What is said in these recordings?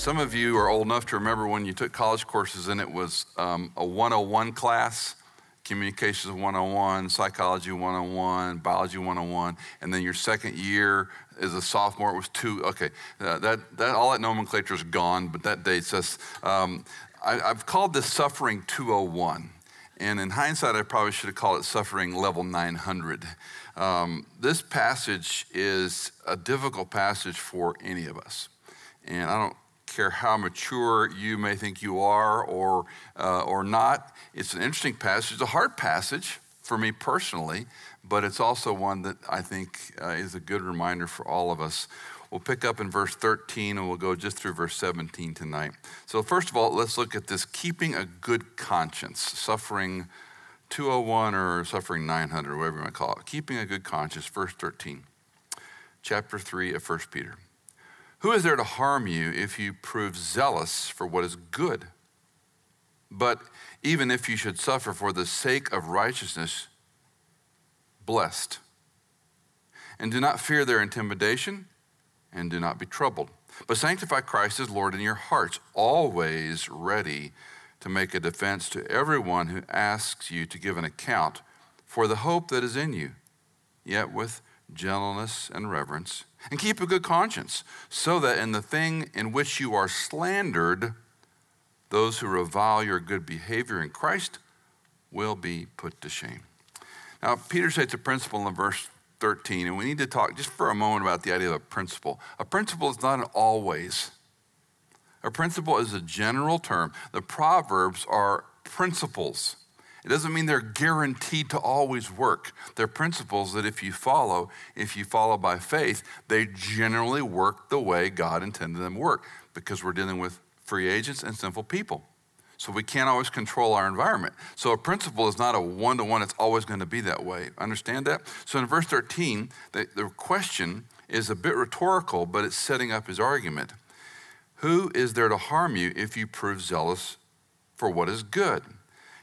Some of you are old enough to remember when you took college courses and it was um, a 101 class communications 101, psychology 101, biology 101, and then your second year as a sophomore it was two. Okay, uh, that, that all that nomenclature is gone, but that dates us. um, I, have called this suffering 201. And in hindsight, I probably should have called it suffering level 900. Um, this passage is a difficult passage for any of us. And I don't care how mature you may think you are or, uh, or not. It's an interesting passage. It's a hard passage for me personally, but it's also one that I think uh, is a good reminder for all of us We'll pick up in verse 13 and we'll go just through verse 17 tonight. So, first of all, let's look at this keeping a good conscience, suffering 201 or suffering 900, whatever you want to call it. Keeping a good conscience, verse 13, chapter 3 of 1 Peter. Who is there to harm you if you prove zealous for what is good? But even if you should suffer for the sake of righteousness, blessed. And do not fear their intimidation and do not be troubled. But sanctify Christ as Lord in your hearts, always ready to make a defense to everyone who asks you to give an account for the hope that is in you, yet with gentleness and reverence. And keep a good conscience, so that in the thing in which you are slandered, those who revile your good behavior in Christ will be put to shame. Now, Peter states a principle in verse 13, and we need to talk just for a moment about the idea of a principle. A principle is not an always. A principle is a general term. The Proverbs are principles. It doesn't mean they're guaranteed to always work. They're principles that if you follow, if you follow by faith, they generally work the way God intended them to work because we're dealing with free agents and sinful people. So we can't always control our environment. So a principle is not a one to one, it's always going to be that way. Understand that? So in verse 13, the, the question is a bit rhetorical, but it's setting up his argument. Who is there to harm you if you prove zealous for what is good?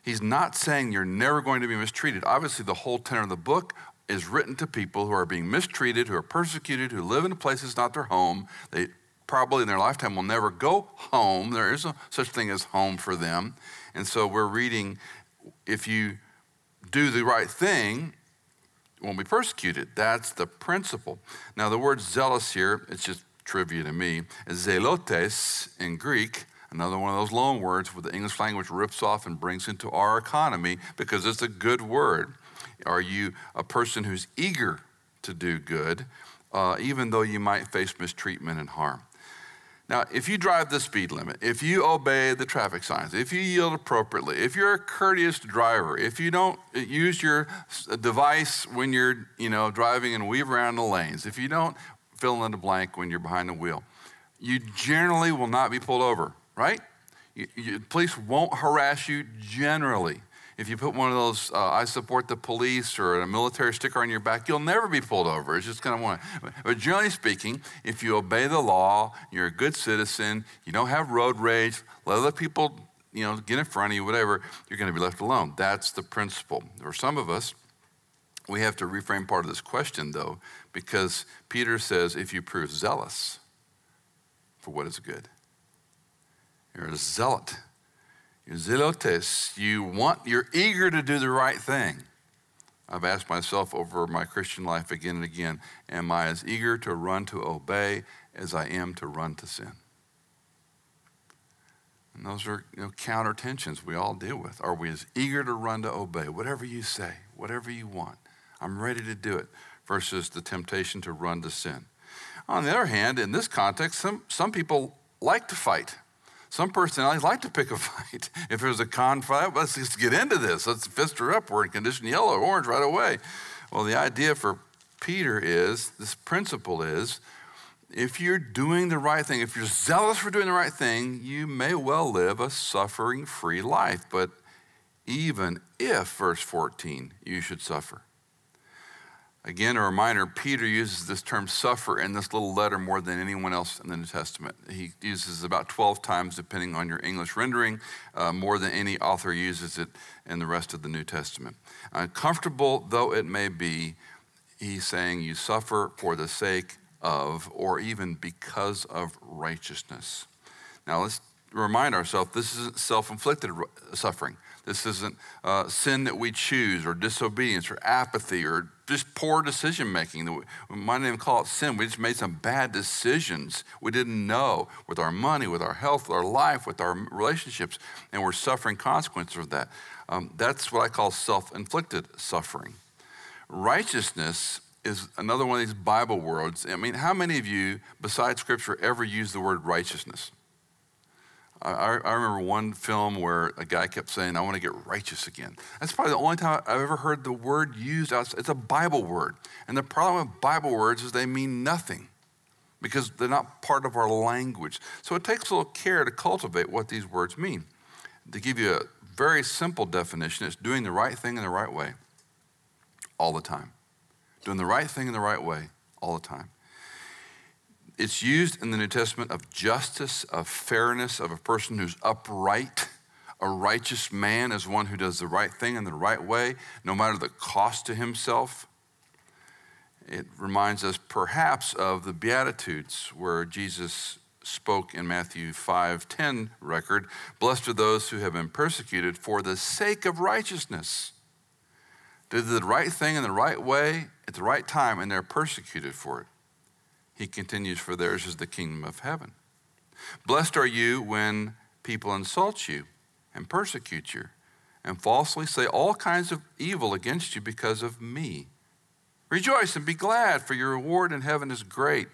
He's not saying you're never going to be mistreated. Obviously, the whole tenor of the book is written to people who are being mistreated, who are persecuted, who live in places not their home. They probably in their lifetime will never go home. There is a, such thing as home for them. And so we're reading if you do the right thing, you won't be persecuted. That's the principle. Now, the word zealous here, it's just trivia to me, zelotes in Greek, another one of those loan words where the English language rips off and brings into our economy because it's a good word. Are you a person who's eager to do good, uh, even though you might face mistreatment and harm? Now, if you drive the speed limit, if you obey the traffic signs, if you yield appropriately, if you're a courteous driver, if you don't use your device when you're, you know, driving and weave around the lanes, if you don't fill in the blank when you're behind the wheel, you generally will not be pulled over, right? You, you, police won't harass you generally. If you put one of those, uh, I support the police or a military sticker on your back, you'll never be pulled over. It's just kind of one. But generally speaking, if you obey the law, you're a good citizen, you don't have road rage, let other people, you know, get in front of you, whatever, you're going to be left alone. That's the principle. For some of us, we have to reframe part of this question, though, because Peter says if you prove zealous for what is good, you're a zealot you're zealotes. You want, you're eager to do the right thing. I've asked myself over my Christian life again and again, am I as eager to run to obey as I am to run to sin? And those are you know, counter tensions we all deal with. Are we as eager to run to obey? Whatever you say, whatever you want, I'm ready to do it, versus the temptation to run to sin. On the other hand, in this context, some, some people like to fight. Some personalities like to pick a fight. If there's a conflict, let's just get into this. Let's fist her up. We're in condition yellow or orange right away. Well, the idea for Peter is this principle is if you're doing the right thing, if you're zealous for doing the right thing, you may well live a suffering free life. But even if, verse 14, you should suffer. Again, a reminder Peter uses this term suffer in this little letter more than anyone else in the New Testament. He uses it about 12 times, depending on your English rendering, uh, more than any author uses it in the rest of the New Testament. Uncomfortable though it may be, he's saying you suffer for the sake of, or even because of righteousness. Now, let's remind ourselves this isn't self inflicted suffering. This isn't uh, sin that we choose, or disobedience, or apathy, or just poor decision making. We might even call it sin. We just made some bad decisions we didn't know with our money, with our health, with our life, with our relationships, and we're suffering consequences of that. Um, that's what I call self inflicted suffering. Righteousness is another one of these Bible words. I mean, how many of you, besides Scripture, ever use the word righteousness? I, I, remember one film where a guy kept saying, I want to get righteous again. That's probably the only time I've ever heard the word used. It's a Bible word. And the problem with Bible words is they mean nothing because they're not part of our language. So it takes a little care to cultivate what these words mean. To give you a very simple definition, it's doing the right thing in the right way all the time. Doing the right thing in the right way all the time. It's used in the New Testament of justice, of fairness, of a person who's upright. A righteous man is one who does the right thing in the right way, no matter the cost to himself. It reminds us perhaps of the Beatitudes, where Jesus spoke in Matthew 5:10 record, blessed are those who have been persecuted for the sake of righteousness. They did the right thing in the right way at the right time, and they're persecuted for it. He continues, For theirs is the kingdom of heaven. Blessed are you when people insult you and persecute you and falsely say all kinds of evil against you because of me. Rejoice and be glad, for your reward in heaven is great.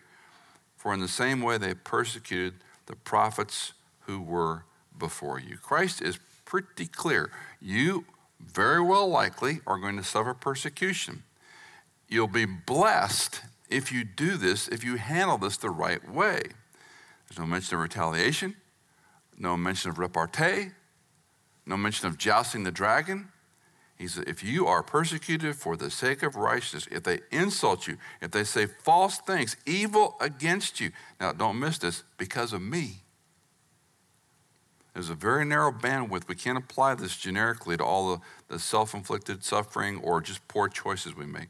For in the same way they persecuted the prophets who were before you. Christ is pretty clear. You very well likely are going to suffer persecution. You'll be blessed if you do this, if you handle this the right way. There's no mention of retaliation, no mention of repartee, no mention of jousting the dragon. He said, if you are persecuted for the sake of righteousness, if they insult you, if they say false things, evil against you, now don't miss this, because of me. There's a very narrow bandwidth. We can't apply this generically to all the, the self inflicted suffering or just poor choices we make.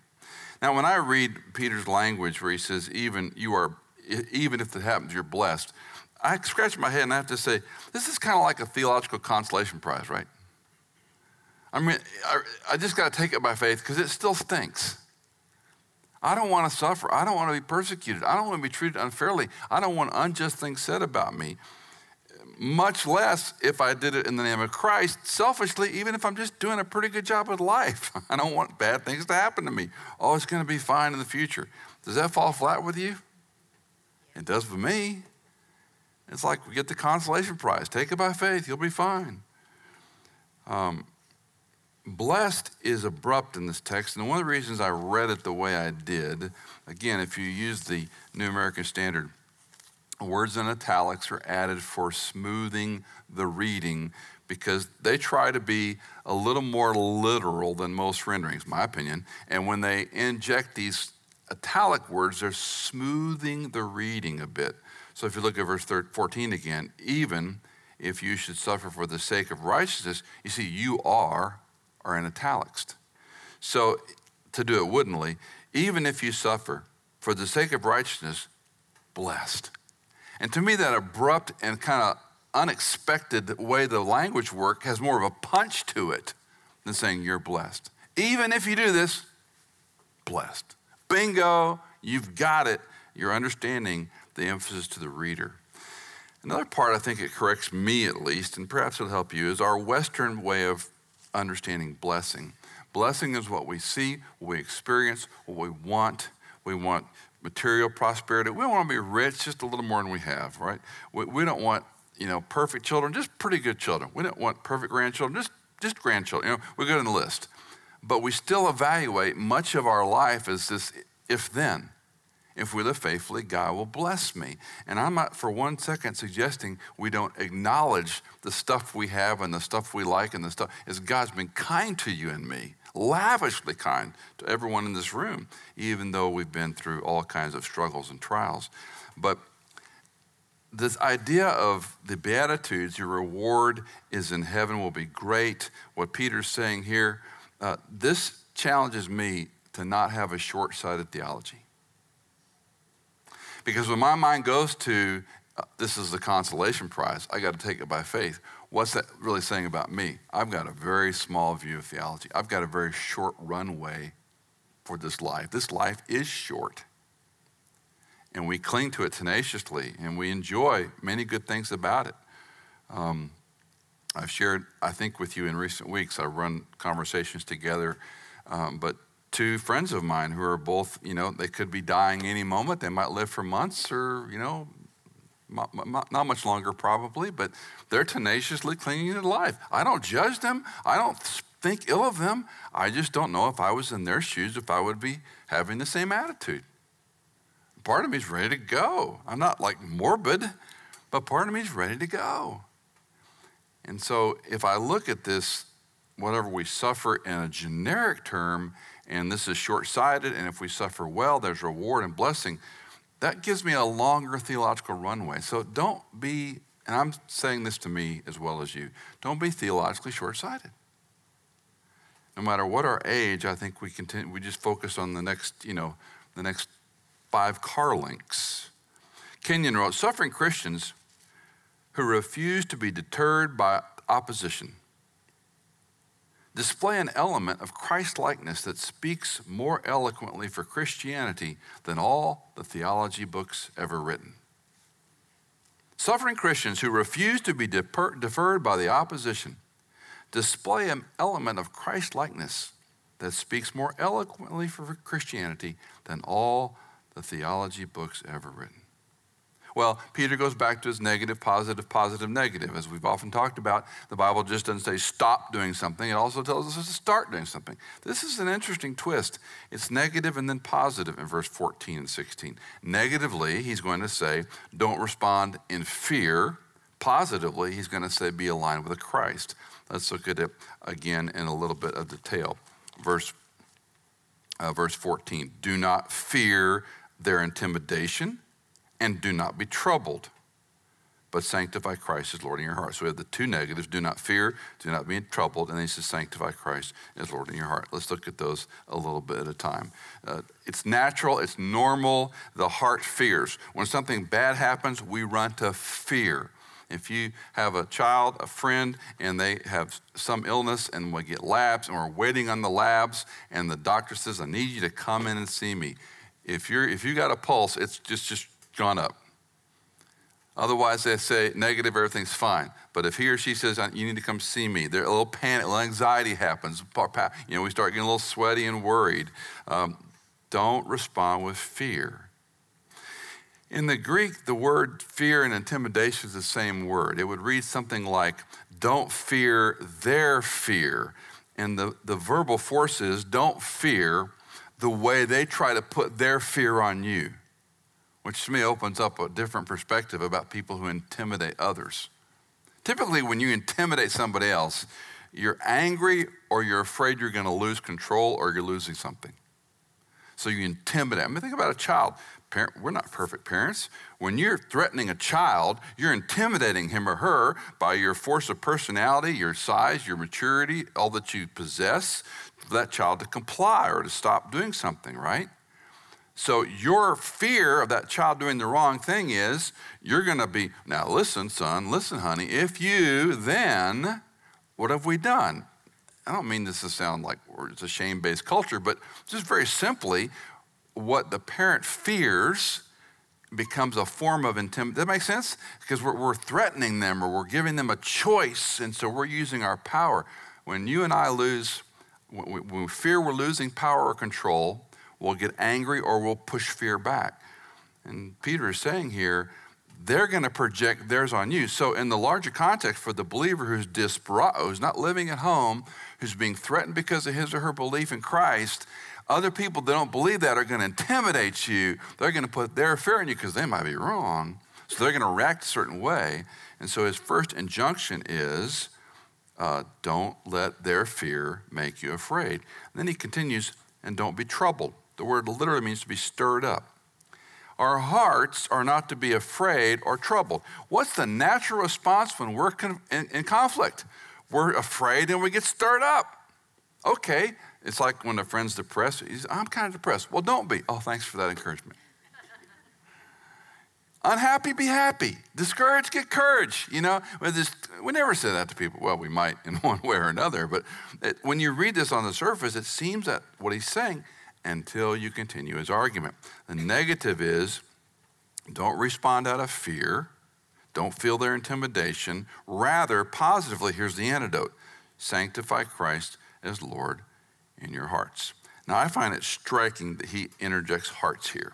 Now, when I read Peter's language where he says, even you are, even if it happens, you're blessed, I scratch my head and I have to say, this is kind of like a theological consolation prize, right? I mean, I, I just got to take it by faith because it still stinks. I don't want to suffer. I don't want to be persecuted. I don't want to be treated unfairly. I don't want unjust things said about me much less if I did it in the name of Christ, selfishly, even if I'm just doing a pretty good job with life. I don't want bad things to happen to me. Oh, it's going to be fine in the future. Does that fall flat with you? It does for me. It's like we get the consolation prize. Take it by faith, you'll be fine. Um, blessed is abrupt in this text, and one of the reasons I read it the way I did, again, if you use the New American Standard, words in italics are added for smoothing the reading because they try to be a little more literal than most renderings, my opinion. And when they inject these italic words, they're smoothing the reading a bit. So if you look at verse 14 again, even if you should suffer for the sake of righteousness, you see, you are, are in italics. So to do it woodenly, even if you suffer for the sake of righteousness, blessed. And to me, that abrupt and kind of unexpected way the language work has more of a punch to it than saying you're blessed. Even if you do this, blessed. Bingo, you've got it. You're understanding the emphasis to the reader. Another part I think it corrects me at least, and perhaps it'll help you, is our Western way of understanding blessing. Blessing is what we see, what we experience, what we want. We want material prosperity. We want to be rich, just a little more than we have, right? We, we don't want, you know, perfect children, just pretty good children. We don't want perfect grandchildren, just, just grandchildren. You know, we go in the list. But we still evaluate much of our life as this if then. If we live faithfully, God will bless me. And I'm not for one second suggesting we don't acknowledge the stuff we have and the stuff we like and the stuff is God's been kind to you and me, lavishly kind to everyone in this room, even though we've been through all kinds of struggles and trials. But this idea of the Beatitudes, your reward is in heaven, will be great. What Peter's saying here, uh, this challenges me to not have a short sighted theology. Because when my mind goes to uh, this is the consolation prize, I got to take it by faith. What's that really saying about me? I've got a very small view of theology. I've got a very short runway for this life. This life is short. And we cling to it tenaciously and we enjoy many good things about it. Um, I've shared, I think, with you in recent weeks, I run conversations together, um, but two friends of mine who are both, you know, they could be dying any moment. They might live for months or, you know, not much longer probably, but they're tenaciously clinging to life. I don't judge them. I don't think ill of them. I just don't know if I was in their shoes, if I would be having the same attitude. Part of me is ready to go. I'm not like morbid, but part of me is ready to go. And so if I look at this, whatever we suffer in a generic term, and this is short sighted, and if we suffer well, there's reward and blessing. That gives me a longer theological runway. So don't be, and I'm saying this to me as well as you, don't be theologically short sighted. No matter what our age, I think we continue, we just focus on the next, you know, the next five car links. Kenyon wrote Suffering Christians who refuse to be deterred by opposition display an element of Christ likeness that speaks more eloquently for Christianity than all the theology books ever written. Suffering Christians who refuse to be deferred by the opposition display an element of Christ likeness that speaks more eloquently for Christianity than all the theology books ever written. Well, Peter goes back to his negative, positive, positive, negative. As we've often talked about, the Bible just doesn't say stop doing something, it also tells us to start doing something. This is an interesting twist. It's negative and then positive in verse 14 and 16. Negatively, he's going to say, don't respond in fear. Positively, he's going to say, be aligned with Christ. Let's look at it again in a little bit of detail. Verse, uh, verse 14 Do not fear their intimidation and do not be troubled, but sanctify Christ as Lord in your heart. So we have the two negatives do not fear, do not be troubled, and then he says sanctify Christ as Lord in your heart. Let's look at those a little bit at a time. Uh, it's natural, it's normal. The heart fears. When something bad happens, we run to fear. If you have a child, a friend, and they have some illness and we get labs and we're waiting on the labs, and the doctor says, I need you to come in and see me. If you're if you got a pulse, it's just just gone up. Otherwise, they say negative, everything's fine. But if he or she says, you need to come see me, there a little panic, a little anxiety happens. You know, we start getting a little sweaty and worried. Um, don't respond with fear. In the Greek, the word fear and intimidation is the same word. It would read something like, don't fear their fear. And the, the verbal force is, don't fear the way they try to put their fear on you which to me opens up a different perspective about people who intimidate others. Typically, when you intimidate somebody else, you're angry or you're afraid you're going to lose control or you're losing something. So you intimidate. I mean, think about a child. Parent, we're not perfect parents. When you're threatening a child, you're intimidating him or her by your force of personality, your size, your maturity, all that you possess, for that child to comply or to stop doing something, right? So, your fear of that child doing the wrong thing is you're going to be, now listen, son, listen, honey, if you, then what have we done? I don't mean this to sound like it's a shame based culture, but just very simply, what the parent fears becomes a form of intimidation. That makes sense? Because we're, we're threatening them or we're giving them a choice, and so we're using our power. When you and I lose, when we fear we're losing power or control, We'll get angry or we'll push fear back. And Peter is saying here, they're going to project theirs on you. So, in the larger context, for the believer who's disparado, who's not living at home, who's being threatened because of his or her belief in Christ, other people that don't believe that are going to intimidate you. They're going to put their fear in you because they might be wrong. So, they're going to react a certain way. And so, his first injunction is uh, don't let their fear make you afraid. And then he continues, and don't be troubled. The word literally means to be stirred up. Our hearts are not to be afraid or troubled. What's the natural response when we're in, in conflict? We're afraid and we get stirred up. Okay, it's like when a friend's depressed. He's, I'm kind of depressed. Well, don't be. Oh, thanks for that encouragement. Unhappy, be happy. Discouraged, get courage. You know, we never say that to people. Well, we might in one way or another, but it, when you read this on the surface, it seems that what he's saying until you continue his argument. The negative is don't respond out of fear, don't feel their intimidation. Rather, positively, here's the antidote sanctify Christ as Lord in your hearts. Now, I find it striking that he interjects hearts here.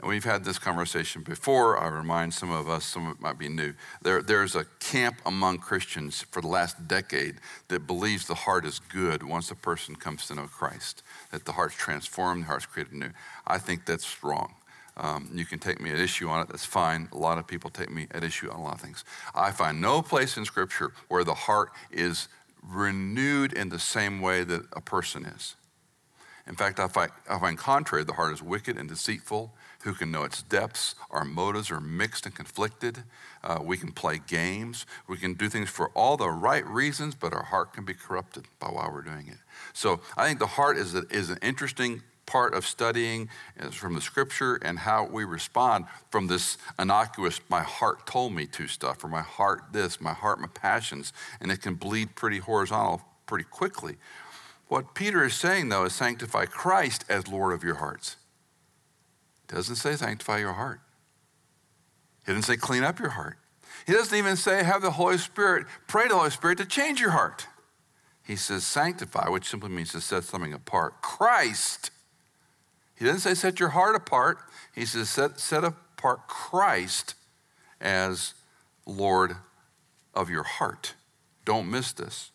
And we've had this conversation before. I remind some of us, some of it might be new. There, there's a camp among Christians for the last decade that believes the heart is good once a person comes to know Christ, that the heart's transformed, the heart's created new. I think that's wrong. Um, you can take me at issue on it, that's fine. A lot of people take me at issue on a lot of things. I find no place in Scripture where the heart is renewed in the same way that a person is. In fact, I find, I find contrary, the heart is wicked and deceitful who can know its depths. Our motives are mixed and conflicted. Uh, we can play games. We can do things for all the right reasons, but our heart can be corrupted by why we're doing it. So I think the heart is, a, is an interesting part of studying from the scripture and how we respond from this innocuous, my heart told me to stuff, or my heart this, my heart, my passions, and it can bleed pretty horizontal pretty quickly. What Peter is saying, though, is sanctify Christ as Lord of your hearts doesn't say sanctify your heart. He doesn't say clean up your heart. He doesn't even say have the Holy Spirit, pray to the Holy Spirit to change your heart. He says sanctify, which simply means to set something apart. Christ. He doesn't say set your heart apart. He says set, set apart Christ as Lord of your heart. Don't miss this.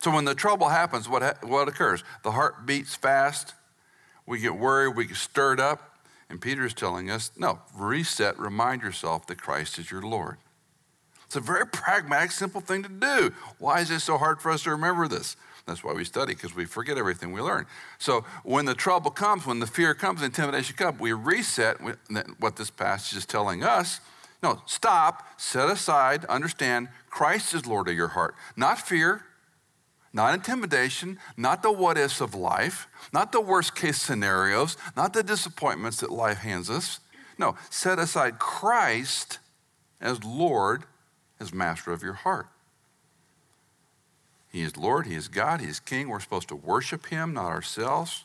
So when the trouble happens, what, what occurs? The heart beats fast. We get worried. We get stirred up. And Peter is telling us no, reset, remind yourself that Christ is your Lord. It's a very pragmatic, simple thing to do. Why is it so hard for us to remember this? That's why we study, because we forget everything we learn. So when the trouble comes, when the fear comes, intimidation comes, we reset what this passage is telling us. No, stop, set aside, understand Christ is Lord of your heart. Not fear, not intimidation, not the what ifs of life, not the worst case scenarios, not the disappointments that life hands us. No, set aside Christ as Lord, as master of your heart. He is Lord, He is God, He is King. We're supposed to worship Him, not ourselves.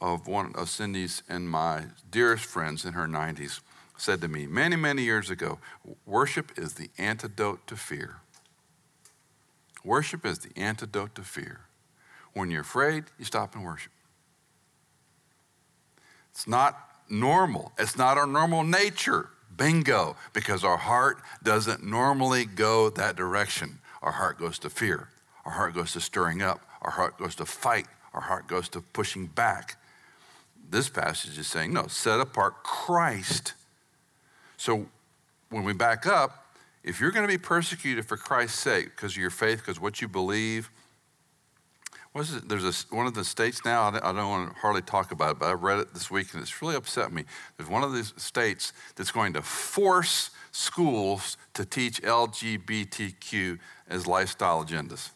Of one of Cindy's and my dearest friends in her 90s said to me many, many years ago worship is the antidote to fear. Worship is the antidote to fear. When you're afraid, you stop and worship. It's not normal, it's not our normal nature. Bingo, because our heart doesn't normally go that direction. Our heart goes to fear, our heart goes to stirring up, our heart goes to fight, our heart goes to pushing back. This passage is saying, no, set apart Christ. So when we back up, if you're going to be persecuted for Christ's sake because of your faith, because what you believe, it? There's a, one of the states now, I don't want to hardly talk about it, but I read it this week and it's really upset me. There's one of these states that's going to force schools to teach LGBTQ as lifestyle agendas.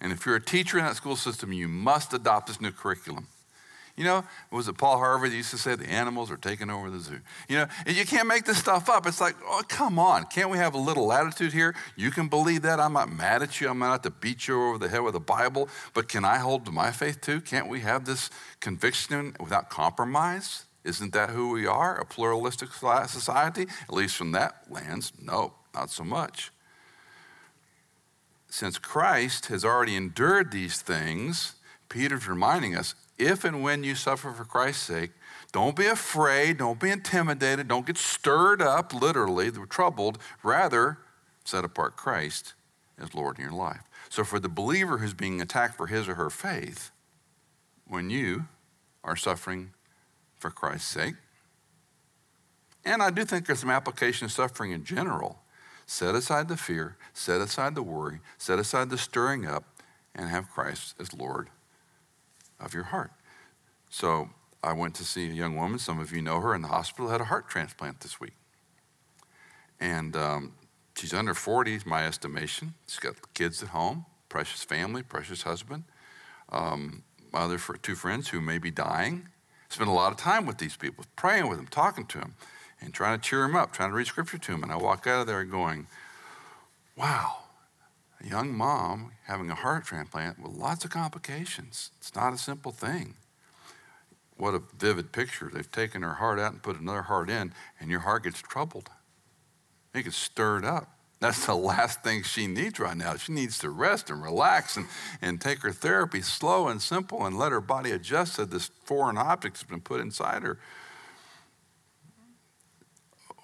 And if you're a teacher in that school system, you must adopt this new curriculum. You know, was it Paul Harvey that used to say the animals are taking over the zoo? You know, and you can't make this stuff up. It's like, oh, come on. Can't we have a little latitude here? You can believe that. I'm not mad at you. I'm not to beat you over the head with a Bible. But can I hold to my faith too? Can't we have this conviction without compromise? Isn't that who we are? A pluralistic society? At least from that lens, no, not so much. Since Christ has already endured these things, Peter's reminding us if and when you suffer for Christ's sake, don't be afraid, don't be intimidated, don't get stirred up, literally, troubled. Rather, set apart Christ as Lord in your life. So, for the believer who's being attacked for his or her faith, when you are suffering for Christ's sake, and I do think there's some application of suffering in general, set aside the fear, set aside the worry, set aside the stirring up, and have Christ as Lord of your heart. So, I went to see a young woman, some of you know her, in the hospital, had a heart transplant this week. And um, she's under 40, is my estimation. She's got kids at home, precious family, precious husband. Um, other two friends who may be dying. Spent a lot of time with these people, praying with them, talking to them, and trying to cheer them up, trying to read scripture to them. And I walk out of there going, wow, a young mom having a heart transplant with lots of complications. It's not a simple thing what a vivid picture. They've taken her heart out and put another heart in, and your heart gets troubled. It gets stirred up. That's the last thing she needs right now. She needs to rest and relax and, and take her therapy slow and simple and let her body adjust to this foreign object that's been put inside her.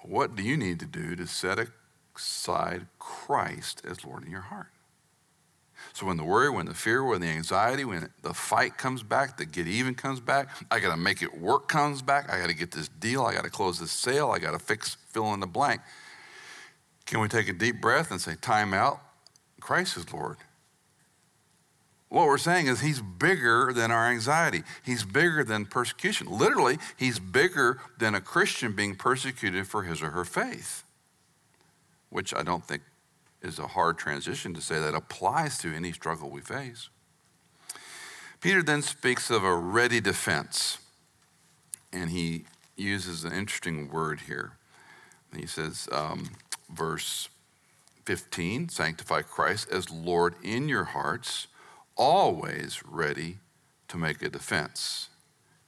What do you need to do to set aside Christ as Lord in your heart? So when the worry, when the fear, when the anxiety, when the fight comes back, the get even comes back, I got to make it work comes back. I got to get this deal. I got to close this sale. I got to fix fill in the blank. Can we take a deep breath and say, time out? Christ is Lord. What we're saying is he's bigger than our anxiety. He's bigger than persecution. Literally, he's bigger than a Christian being persecuted for his or her faith, which I don't think is a hard transition to say that applies to any struggle we face. Peter then speaks of a ready defense, and he uses an interesting word here. He says, um, verse 15, sanctify Christ as Lord in your hearts, always ready to make a defense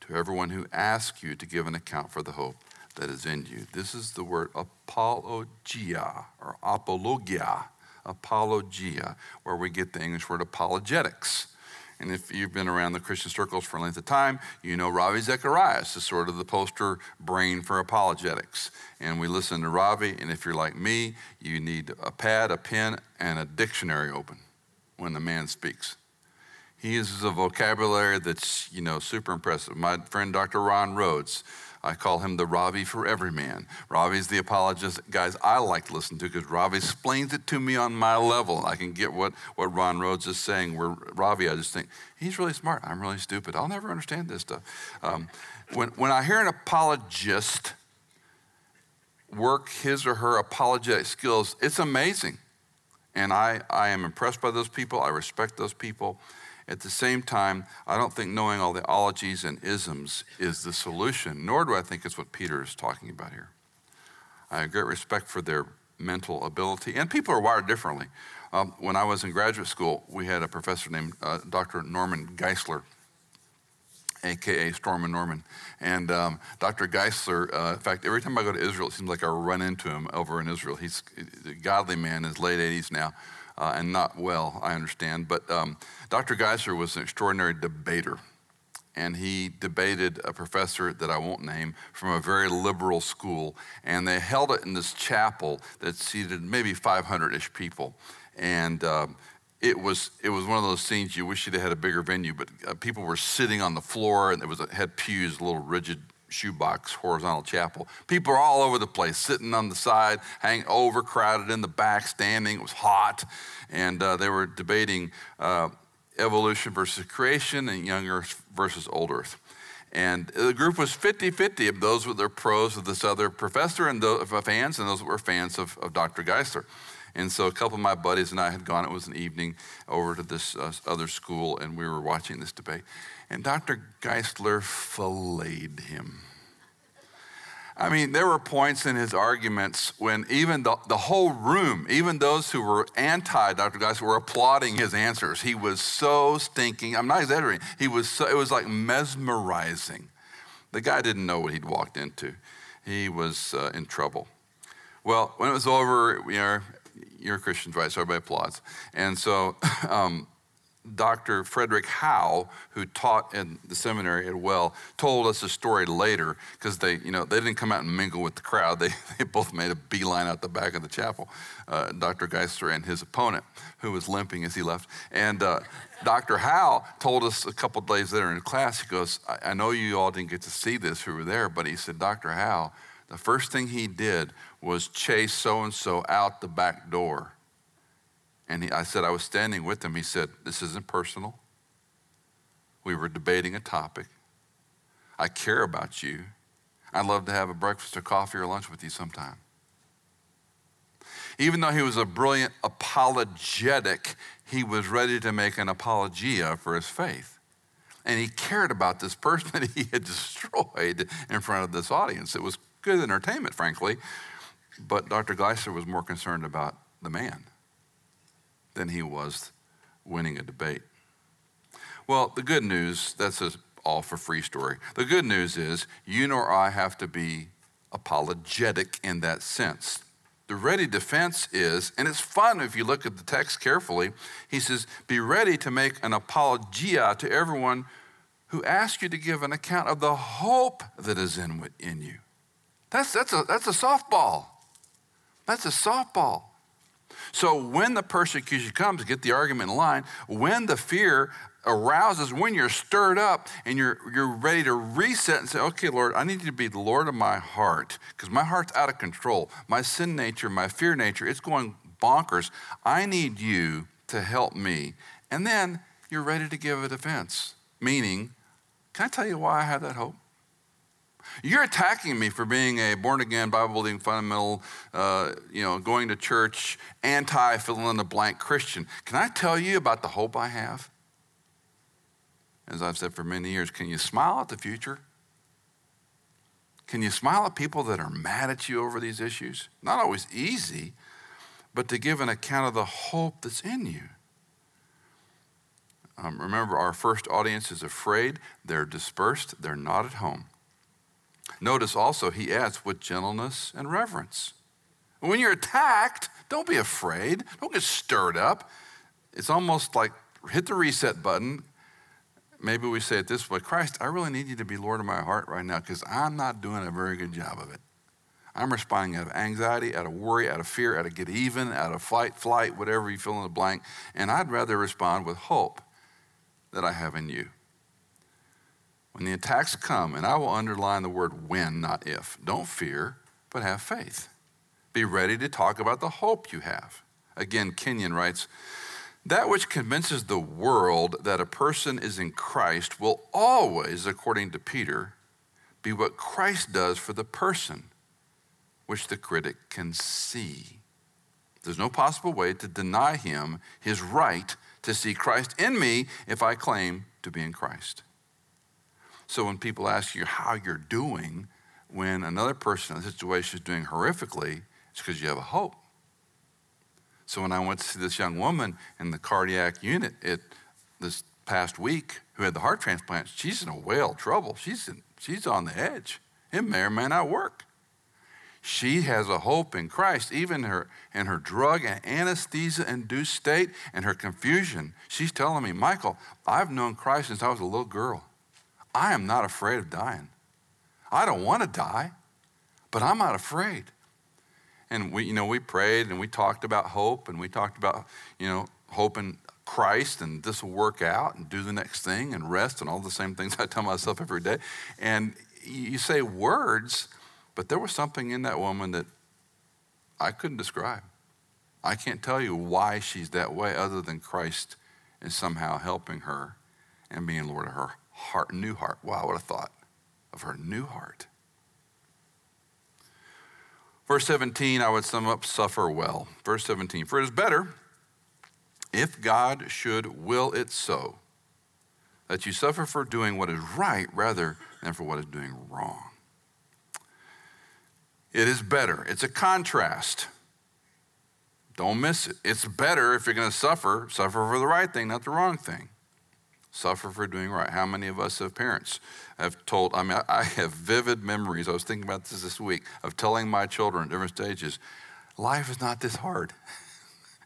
to everyone who asks you to give an account for the hope that is in you. This is the word apologia or apologia, apologia, where we get the English word apologetics. And if you've been around the Christian circles for a length of time, you know Ravi Zacharias is sort of the poster brain for apologetics. And we listen to Ravi, and if you're like me, you need a pad, a pen, and a dictionary open when the man speaks. He uses a vocabulary that's, you know, super impressive. My friend Dr. Ron Rhodes I call him the Ravi for every man. Ravi's the apologist, guys, I like to listen to because Ravi explains it to me on my level. I can get what, what Ron Rhodes is saying. Where Ravi, I just think, he's really smart. I'm really stupid. I'll never understand this stuff. Um, when, when I hear an apologist work his or her apologetic skills, it's amazing. And I, I am impressed by those people. I respect those people. At the same time, I don't think knowing all the ologies and isms is the solution, nor do I think it's what Peter is talking about here. I have great respect for their mental ability, and people are wired differently. Um, when I was in graduate school, we had a professor named uh, Dr. Norman Geisler, aka Stormin' Norman. And um, Dr. Geisler, uh, in fact, every time I go to Israel, it seems like I run into him over in Israel. He's a godly man in his late 80s now uh, and not well, I understand. But um, Dr. Geisler was an extraordinary debater. And he debated a professor that I won't name from a very liberal school. And they held it in this chapel that seated maybe 500 ish people. And um, it was it was one of those scenes you wish you'd had a bigger venue, but uh, people were sitting on the floor and it was had pews, a little rigid shoebox horizontal chapel. People are all over the place, sitting on the side, hang overcrowded in the back, standing. It was hot, and uh, they were debating uh, evolution versus creation and young Earth versus old Earth. And the group was 50 50 of those were the pros of this other professor and those fans, and those that were fans of, of Dr. Geisler. And so a couple of my buddies and I had gone, it was an evening, over to this uh, other school, and we were watching this debate. And Dr. Geisler filleted him. I mean, there were points in his arguments when even the, the whole room, even those who were anti Dr. Geisler, were applauding his answers. He was so stinking. I'm not exaggerating. He was so, it was like mesmerizing. The guy didn't know what he'd walked into. He was uh, in trouble. Well, when it was over, you know, you're a Christians, right? So everybody applauds. And so um, Dr. Frederick Howe, who taught in the seminary at Well, told us a story later because they, you know, they didn't come out and mingle with the crowd. They, they both made a beeline out the back of the chapel, uh, Dr. Geisler and his opponent, who was limping as he left. And uh, Dr. Howe told us a couple days later in class, he goes, I, I know you all didn't get to see this who were there, but he said, Dr. Howe, the first thing he did was chase so and so out the back door and he, I said, I was standing with him. He said, This isn't personal. We were debating a topic. I care about you. I'd love to have a breakfast or coffee or lunch with you sometime. Even though he was a brilliant apologetic, he was ready to make an apologia for his faith. And he cared about this person that he had destroyed in front of this audience. It was good entertainment, frankly, but Dr. Geisler was more concerned about the man than he was winning a debate. Well, the good news, that's a all for free story. The good news is you nor I have to be apologetic in that sense. The ready defense is, and it's fun if you look at the text carefully, he says, Be ready to make an apologia to everyone who asks you to give an account of the hope that is in, in you. That's, that's, a, that's a softball. That's a softball. So when the persecution comes, get the argument in line, when the fear arouses, when you're stirred up and you're, you're ready to reset and say, okay, Lord, I need you to be the Lord of my heart because my heart's out of control. My sin nature, my fear nature, it's going bonkers. I need you to help me. And then you're ready to give a defense, meaning, can I tell you why I have that hope? You're attacking me for being a born again, Bible believing, fundamental, uh, you know, going to church, anti fill in the blank Christian. Can I tell you about the hope I have? As I've said for many years, can you smile at the future? Can you smile at people that are mad at you over these issues? Not always easy, but to give an account of the hope that's in you. Um, remember, our first audience is afraid, they're dispersed, they're not at home. Notice also he adds with gentleness and reverence. When you're attacked, don't be afraid. Don't get stirred up. It's almost like hit the reset button. Maybe we say it this way Christ, I really need you to be Lord of my heart right now because I'm not doing a very good job of it. I'm responding out of anxiety, out of worry, out of fear, out of get even, out of fight, flight, whatever you fill in the blank. And I'd rather respond with hope that I have in you. When the attacks come, and I will underline the word when, not if, don't fear, but have faith. Be ready to talk about the hope you have. Again, Kenyon writes, that which convinces the world that a person is in Christ will always, according to Peter, be what Christ does for the person, which the critic can see. There's no possible way to deny him his right to see Christ in me if I claim to be in Christ. So when people ask you how you're doing, when another person in the situation is doing horrifically, it's because you have a hope. So when I went to see this young woman in the cardiac unit it, this past week who had the heart transplant, she's in a whale trouble. She's, in, she's on the edge. It may or may not work. She has a hope in Christ, even her in her drug and anesthesia induced state and her confusion. She's telling me, Michael, I've known Christ since I was a little girl. I am not afraid of dying. I don't want to die, but I'm not afraid. And we, you know, we prayed and we talked about hope and we talked about, you know, hope in Christ and this will work out and do the next thing and rest and all the same things I tell myself every day. And you say words, but there was something in that woman that I couldn't describe. I can't tell you why she's that way other than Christ is somehow helping her and being Lord of her heart, new heart. Wow, what a thought of her new heart. Verse 17, I would sum up suffer well. Verse 17, for it is better if God should will it so that you suffer for doing what is right rather than for what is doing wrong. It is better. It's a contrast. Don't miss it. It's better if you're going to suffer, suffer for the right thing, not the wrong thing suffer for doing right. How many of us have parents have told, I mean, I have vivid memories. I was thinking about this this week of telling my children at different stages, life is not this hard.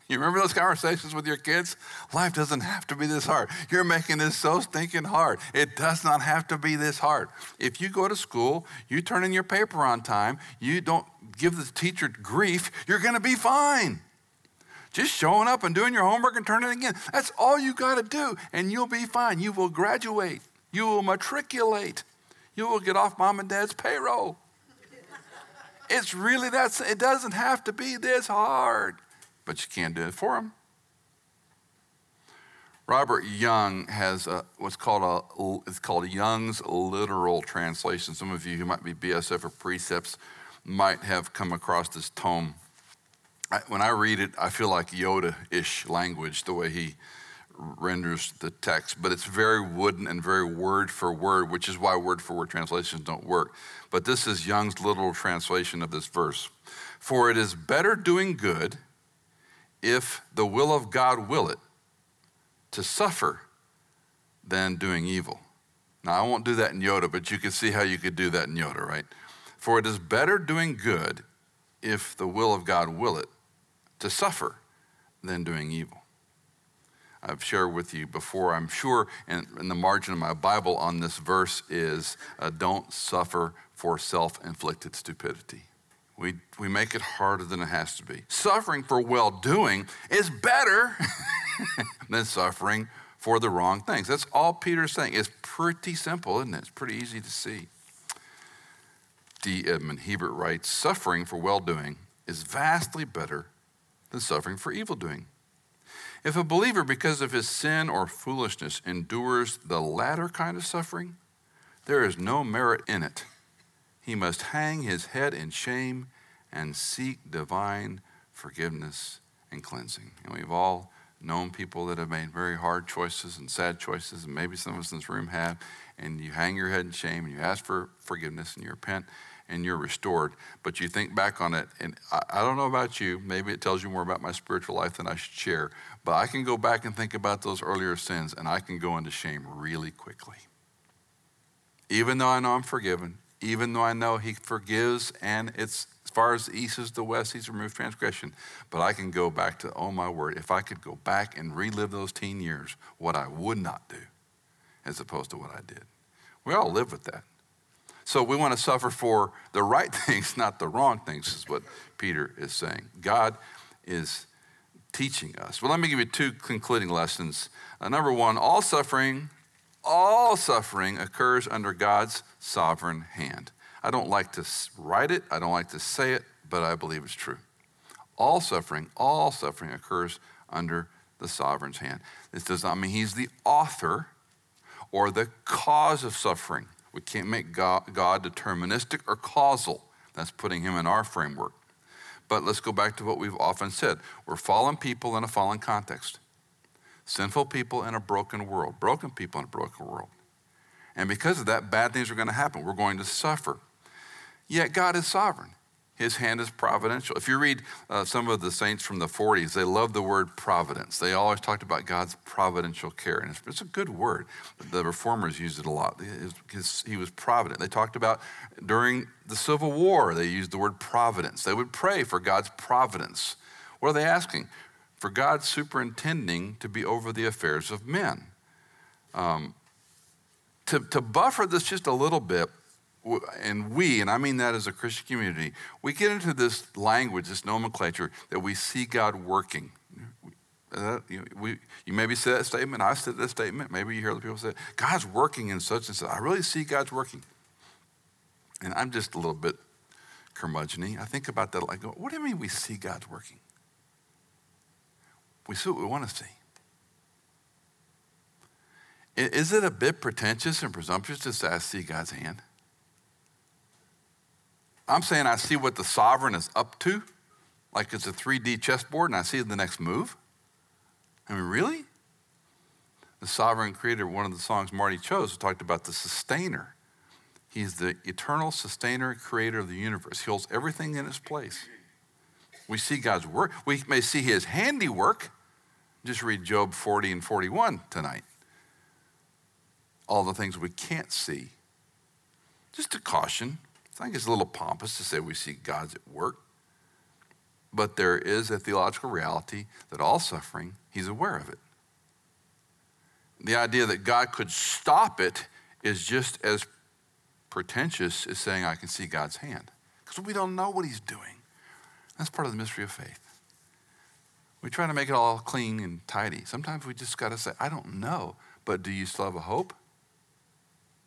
You remember those conversations with your kids? Life doesn't have to be this hard. You're making this so stinking hard. It does not have to be this hard. If you go to school, you turn in your paper on time, you don't give the teacher grief, you're going to be fine. Just showing up and doing your homework and turning it in. That's all you got to do, and you'll be fine. You will graduate, you will matriculate, you will get off mom and dad's payroll. It's really that, it doesn't have to be this hard but you can't do it for them. Robert Young has a, what's called a it's called Young's literal translation. Some of you who might be BSF or precepts might have come across this tome. I, when I read it, I feel like Yoda-ish language, the way he renders the text, but it's very wooden and very word for word, which is why word for word translations don't work. But this is Young's literal translation of this verse. For it is better doing good if the will of God will it, to suffer than doing evil. Now, I won't do that in Yoda, but you can see how you could do that in Yoda, right? For it is better doing good if the will of God will it, to suffer than doing evil. I've shared with you before, I'm sure, in, in the margin of my Bible on this verse is uh, don't suffer for self inflicted stupidity. We, we make it harder than it has to be. Suffering for well doing is better than suffering for the wrong things. That's all Peter's saying. It's pretty simple, isn't it? It's pretty easy to see. D. Edmond Hiebert writes Suffering for well doing is vastly better suffering for evil doing. If a believer, because of his sin or foolishness, endures the latter kind of suffering, there is no merit in it he must hang his head in shame and seek divine forgiveness and cleansing. And we've all known people that have made very hard choices and sad choices, and maybe some of us in this room have, and you hang your head in shame and you ask for forgiveness and you repent and you're restored. But you think back on it, and I, I, don't know about you, maybe it tells you more about my spiritual life than I should share, but I can go back and think about those earlier sins and I can go into shame really quickly. Even though I know I'm forgiven, even though I know He forgives and it's as far as the east is the west, He's removed transgression. But I can go back to, oh my word, if I could go back and relive those teen years, what I would not do as opposed to what I did. We all live with that. So we want to suffer for the right things, not the wrong things, is what Peter is saying. God is teaching us. Well, let me give you two concluding lessons. Uh, number one, all suffering all suffering occurs under God's sovereign hand. I don't like to write it, I don't like to say it, but I believe it's true. All suffering, all suffering occurs under the sovereign's hand. This does not mean he's the author or the cause of suffering. We can't make God, God deterministic or causal. That's putting him in our framework. But let's go back to what we've often said. We're fallen people in a fallen context sinful people in a broken world, broken people in a broken world. And because of that, bad things are going to happen. We're going to suffer. Yet God is sovereign. His hand is providential. If you read uh, some of the saints from the 40s, they love the word providence. They always talked about God's providential care. And it's, it's a good word. The reformers used it a lot. because he was provident. They talked about during the Civil War, they used the word providence. They would pray for God's providence. What are they asking? for God superintending to be over the affairs of men. Um, to, to buffer this just a little bit, and we, and I mean that as a Christian community, we get into this language, this nomenclature, that we see God working. Uh, you, we, you maybe say that statement, I said that statement, maybe you hear other people say, God's working in such and such. I really see God's working. And I'm just a little bit curmudgeon I think about that like, what do you mean we see God's working? we see what we want to see. Is it a bit pretentious and presumptuous to say, I see God's hand? I'm saying I see what the sovereign is up to, like it's a 3D chessboard, and I see the next move. I mean, really? The sovereign creator, one of the songs Marty chose, talked about the sustainer. He's the eternal sustainer, creator of the universe. He holds everything in its place. We see God's work. We may see his handiwork, just read Job 40 and 41 tonight. All the things we can't see. Just a caution. I think it's a little pompous to say we see God's at work. but there is a theological reality that all suffering, he's aware of it. The idea that God could stop it is just as pretentious as saying, I can see God's hand. Because we don't know what he's doing. That's part of the mystery of faith. We try to make it all clean and tidy. Sometimes we just got to say, I don't know, but do you still have a hope?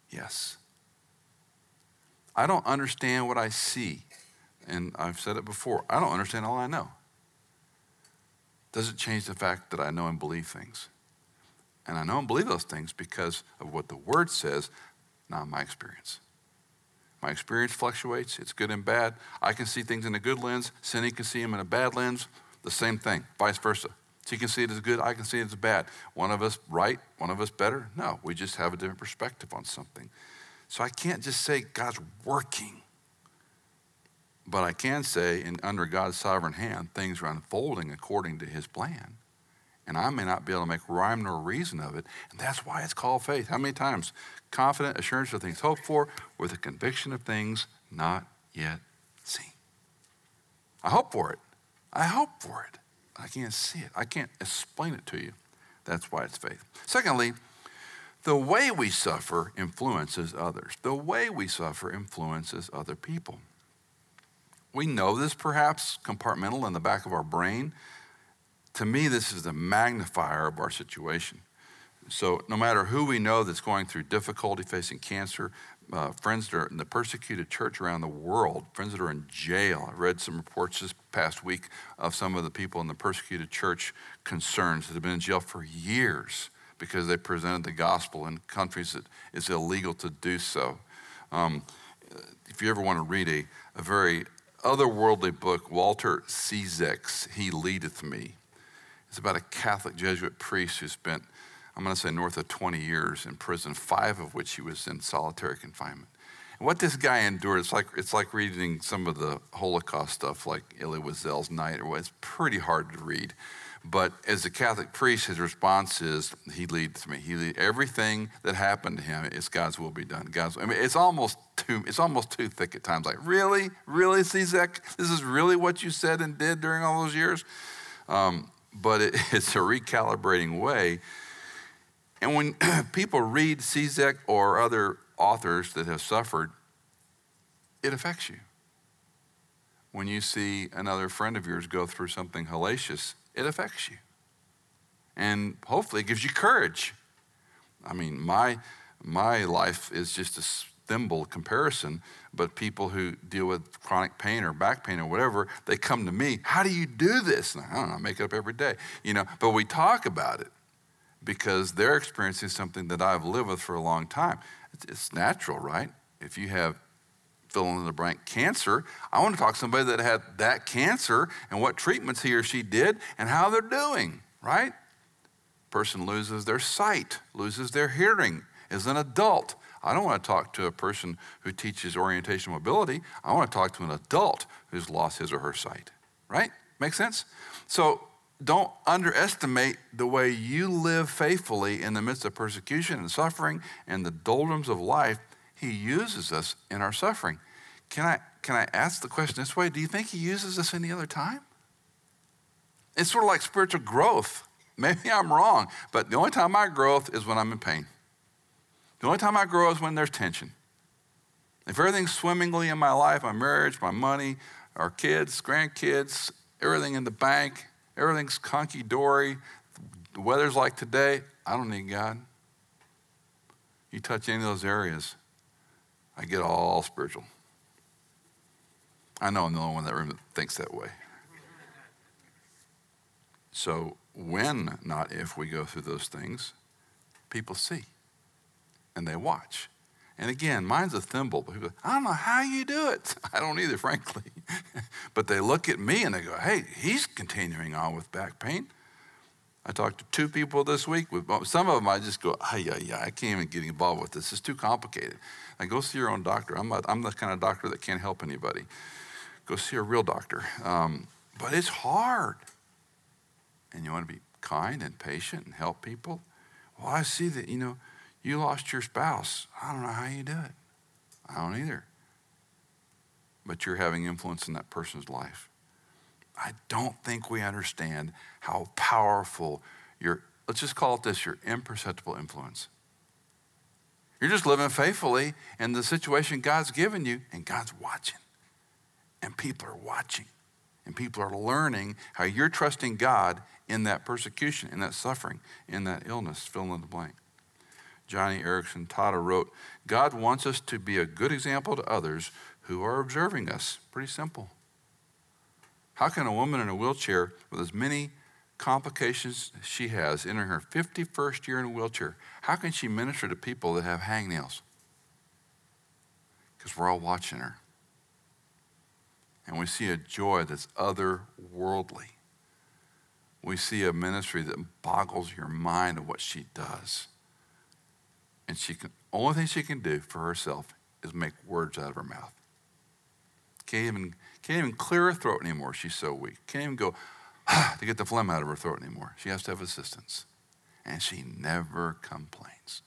Yes. I don't understand what I see. And I've said it before I don't understand all I know. Does it change the fact that I know and believe things? And I know and believe those things because of what the Word says, not my experience. My experience fluctuates, it's good and bad. I can see things in a good lens, Cindy can see them in a bad lens, the same thing, vice versa. She can see it as good, I can see it as bad. One of us right, one of us better? No, we just have a different perspective on something. So I can't just say God's working. But I can say, in, under God's sovereign hand, things are unfolding according to his plan. And I may not be able to make rhyme nor reason of it. And that's why it's called faith. How many times? Confident assurance of things hoped for, with a conviction of things not yet seen. I hope for it. I hope for it. I can't see it. I can't explain it to you. That's why it's faith. Secondly, the way we suffer influences others. The way we suffer influences other people. We know this perhaps compartmental in the back of our brain. To me, this is the magnifier of our situation. So, no matter who we know that's going through difficulty facing cancer, uh, friends that are in the persecuted church around the world, friends that are in jail. I read some reports this past week of some of the people in the persecuted church concerns that have been in jail for years because they presented the gospel in countries that it's illegal to do so. Um, if you ever want to read a, a very otherworldly book, Walter Ciszek's He Leadeth Me. It's about a Catholic Jesuit priest who spent I'm going to say north of 20 years in prison, five of which he was in solitary confinement. And what this guy endured, it's like, it's like reading some of the Holocaust stuff like Elie Wiesel's Night. It's pretty hard to read. But as a Catholic priest, his response is, He leads me. He lead, everything that happened to him is God's will be done. God's. I mean, it's almost too. It's almost too thick at times. Like, really, really, Ciszek, this is really what you said and did during all those years. Um, but it, it's a recalibrating way and when people read Ciszek or other authors that have suffered, it affects you. When you see another friend of yours go through something hellacious, it affects you. And hopefully it gives you courage. I mean, my, my life is just a thimble comparison, but people who deal with chronic pain or back pain or whatever, they come to me, how do you do this? And I don't know, I make it up every day, you know, but we talk about it because they're experiencing something that I've lived with for a long time. It's natural, right? If you have fill in the blank cancer, I want to talk to somebody that had that cancer and what treatments he or she did and how they're doing, right? Person loses their sight, loses their hearing, is an adult. I don't want to talk to a person who teaches orientation mobility. I want to talk to an adult who's lost his or her sight, right? Make sense? So don't underestimate the way you live faithfully in the midst of persecution and suffering and the doldrums of life. He uses us in our suffering. Can I, can I ask the question this way? Do you think He uses us any other time? It's sort of like spiritual growth. Maybe I'm wrong, but the only time I grow is when I'm in pain. The only time I grow is when there's tension. If everything's swimmingly in my life, my marriage, my money, our kids, grandkids, everything in the bank, everything's conky dory, the weather's like today, I don't need God. You touch any of those areas, I get all spiritual. I know I'm the only one in that room that thinks that way. So, when, not if, we go through those things, people see and they watch. And again, mine's a thimble. But people, I don't know how you do it. I don't either, frankly. but they look at me and they go, hey, he's continuing on with back pain. I talked to two people this week. With some of them, I just go, "Hey, yeah, yeah, I can't even get involved with this. It's too complicated. I go see your own doctor. I'm, not, I'm the kind of doctor that can't help anybody. Go see a real doctor. Um, but it's hard. And you want to be kind and patient and help people. Well, I see that, you know, you lost your spouse. I don't know how you do it. I don't either. But you're having influence in that person's life. I don't think we understand how powerful your, let's just call it this, your imperceptible influence. You're just living faithfully in the situation God's given you, and God's watching. And people are watching. And people are learning how you're trusting God in that persecution, in that suffering, in that illness, fill in the blank. Joni Eareckson Tada wrote, God wants us to be a good example to others who are observing us. Pretty simple. How can a woman in a wheelchair with as many complications she has, in her 51st year in a wheelchair, how can she minister to people that have hangnails? Because we're all watching her. And we see a joy that's otherworldly. We see a ministry that boggles your mind of what she does. And she can only thing she can do for herself is make words out of her mouth. Can't even, can't even clear her throat anymore. She's so weak. Can't even go ah, to get the phlegm out of her throat anymore. She has to have assistance. And she never complains.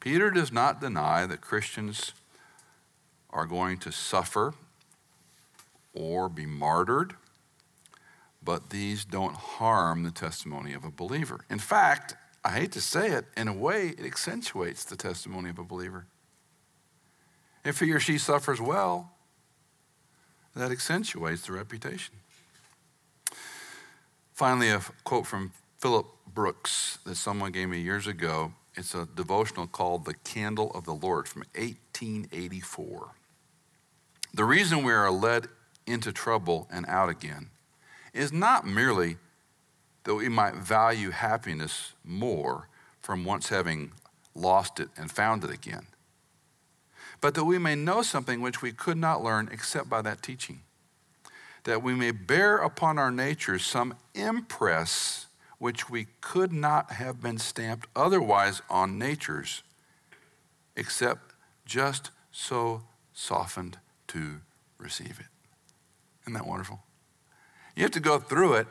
Peter does not deny that Christians are going to suffer or be martyred, but these don't harm the testimony of a believer. In fact, I hate to say it, in a way, it accentuates the testimony of a believer. If he or she suffers well, that accentuates the reputation. Finally, a quote from Philip Brooks that someone gave me years ago. It's a devotional called The Candle of the Lord from 1884. The reason we are led into trouble and out again is not merely that we might value happiness more from once having lost it and found it again, but that we may know something which we could not learn except by that teaching, that we may bear upon our natures some impress which we could not have been stamped otherwise on natures, except just so softened to receive it. Isn't that wonderful? You have to go through it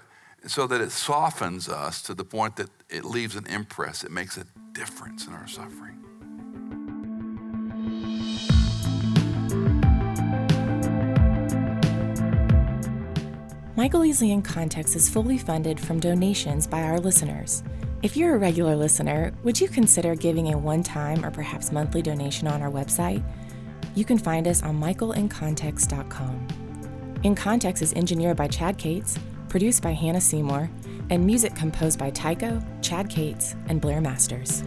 so that it softens us to the point that it leaves an impress. It makes a difference in our suffering. Michael Easley in Context is fully funded from donations by our listeners. If you're a regular listener, would you consider giving a one time or perhaps monthly donation on our website? You can find us on michaelincontext.com. In Context is engineered by Chad Cates, produced by Hannah Seymour, and music composed by Tycho, Chad Cates, and Blair Masters.